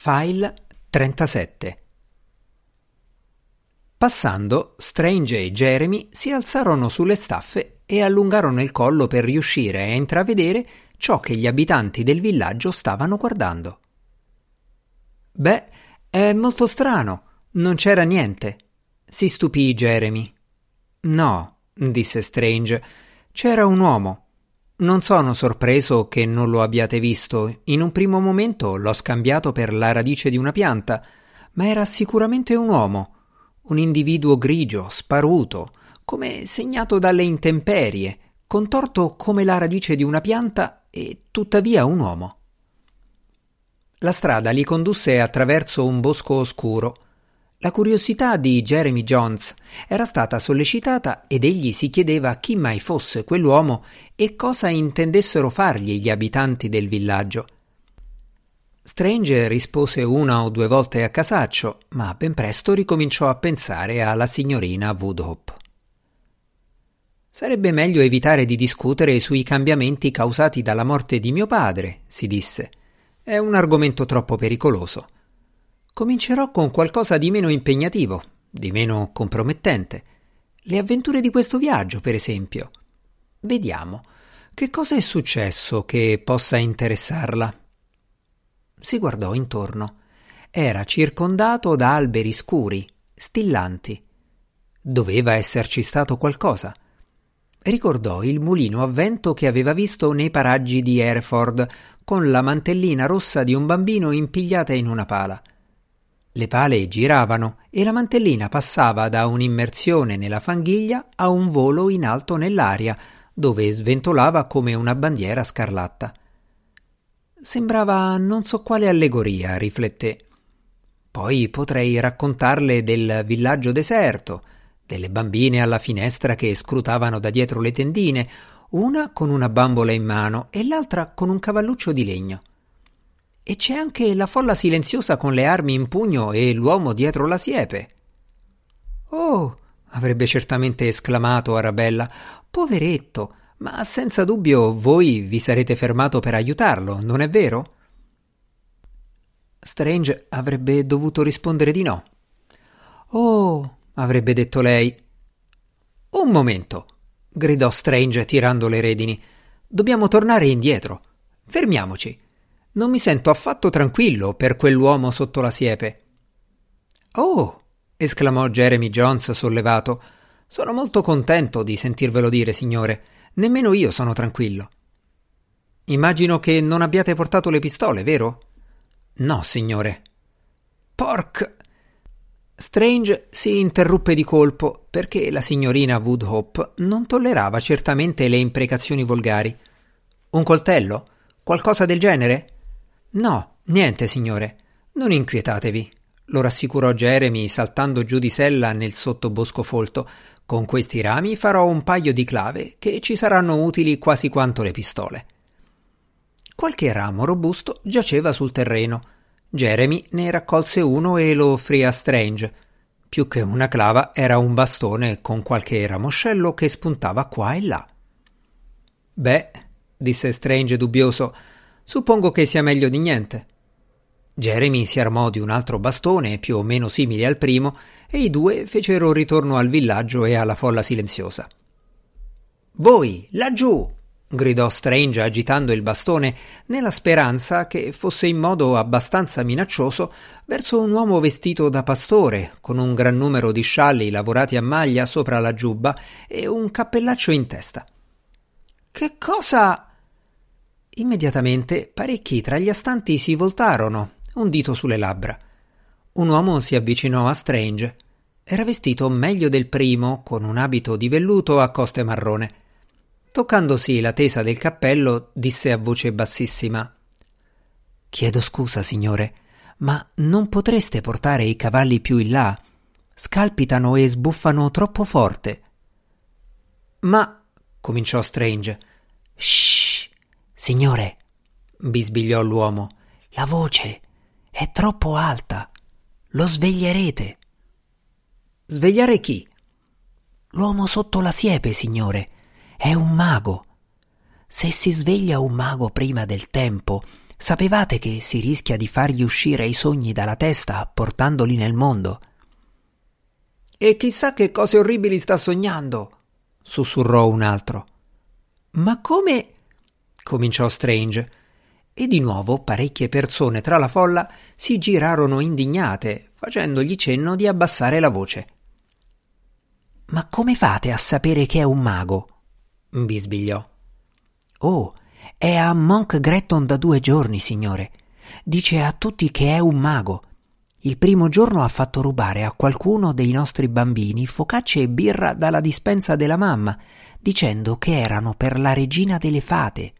File 37 Passando, Strange e Jeremy si alzarono sulle staffe e allungarono il collo per riuscire a intravedere ciò che gli abitanti del villaggio stavano guardando. Beh, è molto strano, non c'era niente, si stupì Jeremy. No, disse Strange, c'era un uomo. Non sono sorpreso che non lo abbiate visto. In un primo momento l'ho scambiato per la radice di una pianta, ma era sicuramente un uomo, un individuo grigio, sparuto, come segnato dalle intemperie, contorto come la radice di una pianta e tuttavia un uomo. La strada li condusse attraverso un bosco oscuro. La curiosità di Jeremy Jones era stata sollecitata ed egli si chiedeva chi mai fosse quell'uomo e cosa intendessero fargli gli abitanti del villaggio. Strange rispose una o due volte a casaccio, ma ben presto ricominciò a pensare alla signorina Woodhope. Sarebbe meglio evitare di discutere sui cambiamenti causati dalla morte di mio padre, si disse. È un argomento troppo pericoloso. Comincerò con qualcosa di meno impegnativo, di meno compromettente. Le avventure di questo viaggio, per esempio. Vediamo. Che cosa è successo che possa interessarla? Si guardò intorno. Era circondato da alberi scuri, stillanti. Doveva esserci stato qualcosa. Ricordò il mulino a vento che aveva visto nei paraggi di Hereford, con la mantellina rossa di un bambino impigliata in una pala. Le pale giravano e la mantellina passava da un'immersione nella fanghiglia a un volo in alto nell'aria, dove sventolava come una bandiera scarlatta. Sembrava non so quale allegoria, rifletté. Poi potrei raccontarle del villaggio deserto, delle bambine alla finestra che scrutavano da dietro le tendine, una con una bambola in mano e l'altra con un cavalluccio di legno. E c'è anche la folla silenziosa con le armi in pugno e l'uomo dietro la siepe. Oh, avrebbe certamente esclamato Arabella, poveretto, ma senza dubbio voi vi sarete fermato per aiutarlo, non è vero? Strange avrebbe dovuto rispondere di no. Oh, avrebbe detto lei. Un momento, gridò Strange tirando le redini. Dobbiamo tornare indietro. Fermiamoci. Non mi sento affatto tranquillo per quell'uomo sotto la siepe. Oh, esclamò Jeremy Jones sollevato. Sono molto contento di sentirvelo dire, signore. Nemmeno io sono tranquillo. Immagino che non abbiate portato le pistole, vero? No, signore. Porc. Strange si interruppe di colpo perché la signorina Woodhope non tollerava certamente le imprecazioni volgari. Un coltello? Qualcosa del genere? No, niente, signore. Non inquietatevi, lo rassicurò Jeremy saltando giù di sella nel sottobosco folto. Con questi rami farò un paio di clave che ci saranno utili quasi quanto le pistole. Qualche ramo robusto giaceva sul terreno. Jeremy ne raccolse uno e lo offrì a Strange. Più che una clava era un bastone con qualche ramoscello che spuntava qua e là. Beh, disse Strange dubbioso, Suppongo che sia meglio di niente. Jeremy si armò di un altro bastone più o meno simile al primo e i due fecero ritorno al villaggio e alla folla silenziosa. Voi, laggiù! gridò Strange agitando il bastone nella speranza che fosse in modo abbastanza minaccioso verso un uomo vestito da pastore, con un gran numero di scialli lavorati a maglia sopra la giubba e un cappellaccio in testa. Che cosa? Immediatamente parecchi tra gli astanti si voltarono, un dito sulle labbra. Un uomo si avvicinò a Strange. Era vestito meglio del primo, con un abito di velluto a coste marrone. Toccandosi la tesa del cappello, disse a voce bassissima Chiedo scusa, signore, ma non potreste portare i cavalli più in là? Scalpitano e sbuffano troppo forte. Ma cominciò Strange. Shh! Signore, bisbigliò l'uomo, la voce è troppo alta. Lo sveglierete. Svegliare chi? L'uomo sotto la siepe, signore. È un mago. Se si sveglia un mago prima del tempo, Sapevate che si rischia di fargli uscire i sogni dalla testa portandoli nel mondo? E chissà che cose orribili sta sognando, sussurrò un altro. Ma come? Cominciò Strange. E di nuovo parecchie persone tra la folla si girarono indignate, facendogli cenno di abbassare la voce. Ma come fate a sapere che è un mago? bisbigliò. Oh, è a Monk Gretton da due giorni, signore. Dice a tutti che è un mago. Il primo giorno ha fatto rubare a qualcuno dei nostri bambini focacce e birra dalla dispensa della mamma, dicendo che erano per la regina delle fate.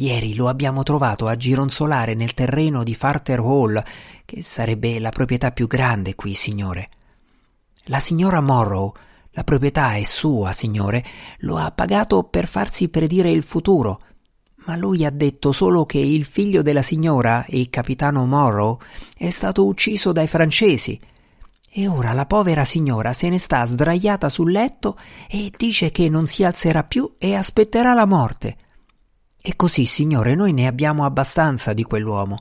Ieri lo abbiamo trovato a gironzolare nel terreno di Farter Hall, che sarebbe la proprietà più grande qui, signore. La signora Morrow la proprietà è sua, signore, lo ha pagato per farsi predire il futuro. Ma lui ha detto solo che il figlio della signora, il capitano Morrow, è stato ucciso dai francesi. E ora la povera signora se ne sta sdraiata sul letto e dice che non si alzerà più e aspetterà la morte. E così, signore, noi ne abbiamo abbastanza di quell'uomo.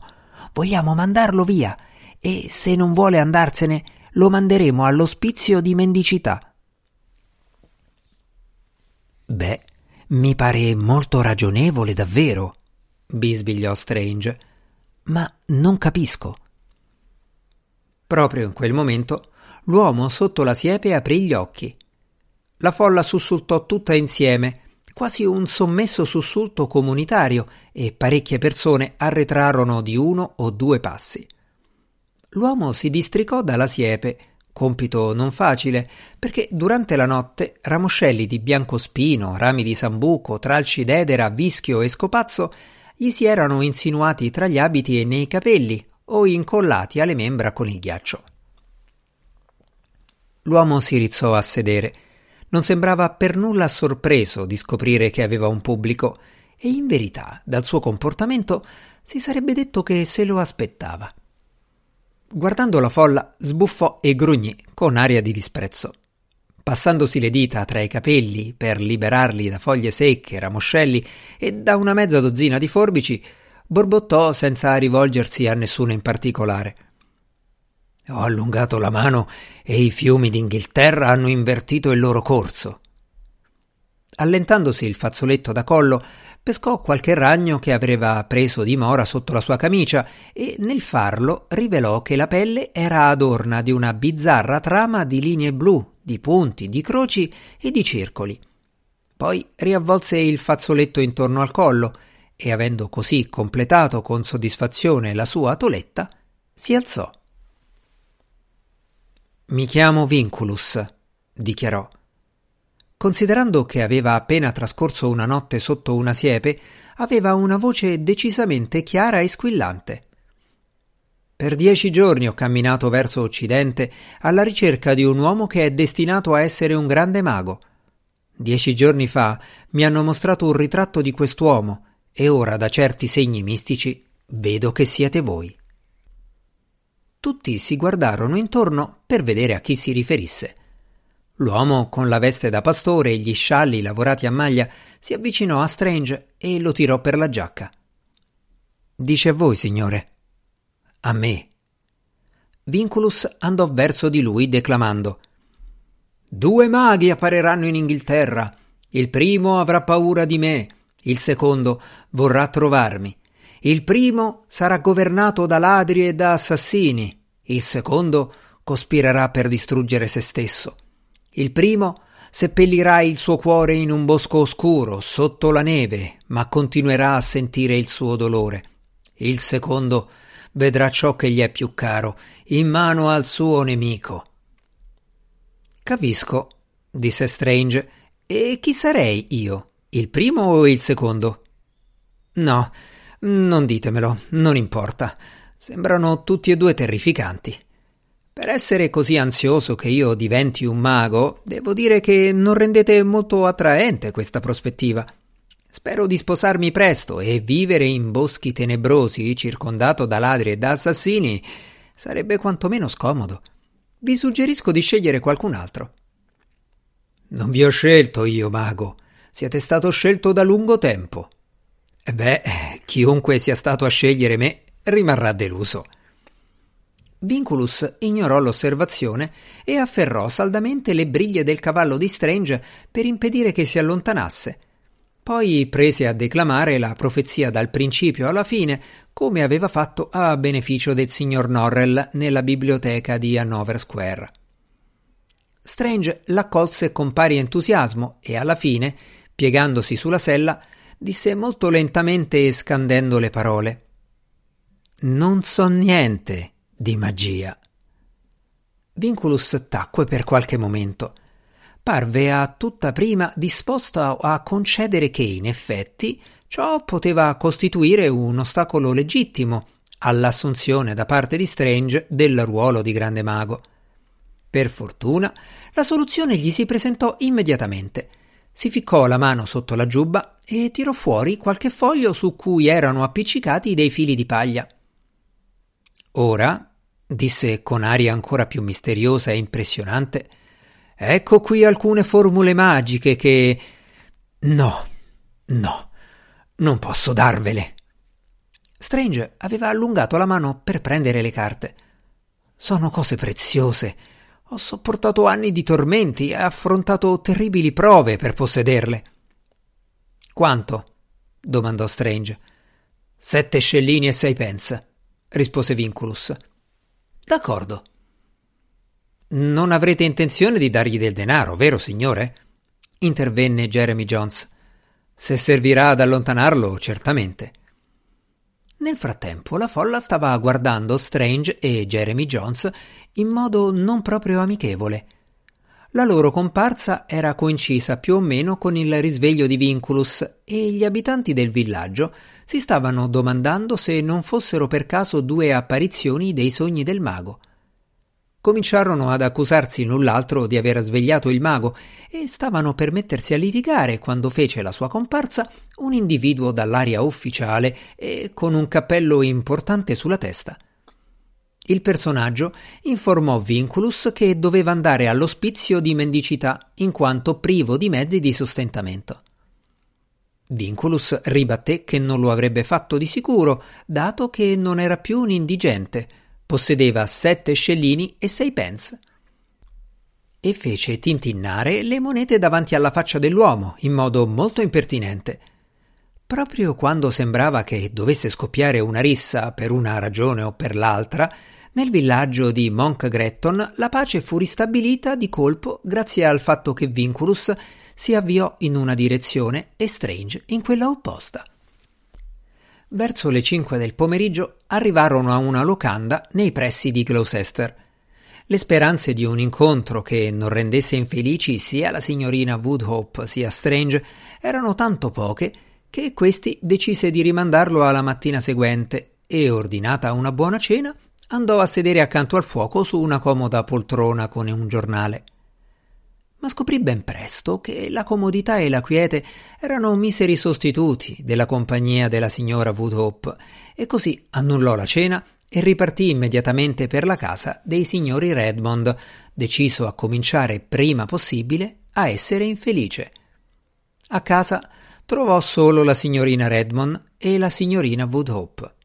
Vogliamo mandarlo via e se non vuole andarsene lo manderemo all'ospizio di mendicità. Beh, mi pare molto ragionevole davvero, bisbigliò Strange, ma non capisco. Proprio in quel momento l'uomo sotto la siepe aprì gli occhi. La folla sussultò tutta insieme, quasi un sommesso sussulto comunitario, e parecchie persone arretrarono di uno o due passi. L'uomo si districò dalla siepe, compito non facile, perché durante la notte ramoscelli di biancospino, rami di sambuco, tralci d'edera, vischio e scopazzo gli si erano insinuati tra gli abiti e nei capelli o incollati alle membra con il ghiaccio. L'uomo si rizzò a sedere. Non sembrava per nulla sorpreso di scoprire che aveva un pubblico e in verità, dal suo comportamento, si sarebbe detto che se lo aspettava. Guardando la folla, sbuffò e grugnì con aria di disprezzo. Passandosi le dita tra i capelli per liberarli da foglie secche, ramoscelli e da una mezza dozzina di forbici, borbottò senza rivolgersi a nessuno in particolare. Ho allungato la mano e i fiumi d'Inghilterra hanno invertito il loro corso. Allentandosi il fazzoletto da collo, pescò qualche ragno che aveva preso dimora sotto la sua camicia e nel farlo rivelò che la pelle era adorna di una bizzarra trama di linee blu, di punti, di croci e di circoli. Poi riavvolse il fazzoletto intorno al collo e, avendo così completato con soddisfazione la sua toletta, si alzò. Mi chiamo Vinculus, dichiarò. Considerando che aveva appena trascorso una notte sotto una siepe, aveva una voce decisamente chiara e squillante. Per dieci giorni ho camminato verso Occidente alla ricerca di un uomo che è destinato a essere un grande mago. Dieci giorni fa mi hanno mostrato un ritratto di quest'uomo e ora da certi segni mistici vedo che siete voi. Tutti si guardarono intorno per vedere a chi si riferisse. L'uomo, con la veste da pastore e gli scialli lavorati a maglia, si avvicinò a Strange e lo tirò per la giacca. Dice a voi, signore. A me. Vinculus andò verso di lui declamando Due maghi appariranno in Inghilterra. Il primo avrà paura di me, il secondo vorrà trovarmi. Il primo sarà governato da ladri e da assassini, il secondo cospirerà per distruggere se stesso. Il primo seppellirà il suo cuore in un bosco oscuro, sotto la neve, ma continuerà a sentire il suo dolore. Il secondo vedrà ciò che gli è più caro, in mano al suo nemico. Capisco, disse Strange. E chi sarei io? Il primo o il secondo? No, non ditemelo, non importa. Sembrano tutti e due terrificanti. Per essere così ansioso che io diventi un mago, devo dire che non rendete molto attraente questa prospettiva. Spero di sposarmi presto e vivere in boschi tenebrosi, circondato da ladri e da assassini, sarebbe quantomeno scomodo. Vi suggerisco di scegliere qualcun altro. Non vi ho scelto io, mago. Siete stato scelto da lungo tempo. Beh, chiunque sia stato a scegliere me rimarrà deluso. Vinculus ignorò l'osservazione e afferrò saldamente le briglie del cavallo di Strange per impedire che si allontanasse. Poi prese a declamare la profezia dal principio alla fine, come aveva fatto a beneficio del signor Norrell nella biblioteca di Hanover Square. Strange l'accolse con pari entusiasmo e alla fine, piegandosi sulla sella, disse molto lentamente e scandendo le parole. Non so niente di magia. Vinculus tacque per qualche momento. Parve a tutta prima disposto a concedere che, in effetti, ciò poteva costituire un ostacolo legittimo all'assunzione da parte di Strange del ruolo di grande mago. Per fortuna, la soluzione gli si presentò immediatamente. Si ficcò la mano sotto la giubba e tirò fuori qualche foglio su cui erano appiccicati dei fili di paglia. Ora, disse con aria ancora più misteriosa e impressionante, ecco qui alcune formule magiche che. No, no, non posso darvele. Strange aveva allungato la mano per prendere le carte. Sono cose preziose. Ho sopportato anni di tormenti e affrontato terribili prove per possederle. Quanto? domandò Strange. Sette scellini e sei pence rispose Vinculus. D'accordo. Non avrete intenzione di dargli del denaro, vero signore? intervenne Jeremy Jones. Se servirà ad allontanarlo, certamente. Nel frattempo la folla stava guardando Strange e Jeremy Jones in modo non proprio amichevole. La loro comparsa era coincisa più o meno con il risveglio di Vinculus e gli abitanti del villaggio si stavano domandando se non fossero per caso due apparizioni dei sogni del mago. Cominciarono ad accusarsi l'un l'altro di aver svegliato il mago e stavano per mettersi a litigare quando fece la sua comparsa un individuo dall'aria ufficiale e con un cappello importante sulla testa. Il personaggio informò Vinculus che doveva andare all'ospizio di mendicità in quanto privo di mezzi di sostentamento. Vinculus ribatté che non lo avrebbe fatto di sicuro, dato che non era più un indigente, possedeva sette scellini e sei pence. E fece tintinnare le monete davanti alla faccia dell'uomo in modo molto impertinente. Proprio quando sembrava che dovesse scoppiare una rissa per una ragione o per l'altra, nel villaggio di Monk Gretton la pace fu ristabilita di colpo grazie al fatto che Vinculus si avviò in una direzione e Strange in quella opposta. Verso le cinque del pomeriggio arrivarono a una locanda nei pressi di Gloucester. Le speranze di un incontro che non rendesse infelici sia la signorina Woodhope sia Strange erano tanto poche che questi decise di rimandarlo alla mattina seguente e, ordinata una buona cena, andò a sedere accanto al fuoco su una comoda poltrona con un giornale. Ma scoprì ben presto che la comodità e la quiete erano miseri sostituti della compagnia della signora Woodhope, e così annullò la cena e ripartì immediatamente per la casa dei signori Redmond, deciso a cominciare prima possibile a essere infelice. A casa trovò solo la signorina Redmond e la signorina Woodhope.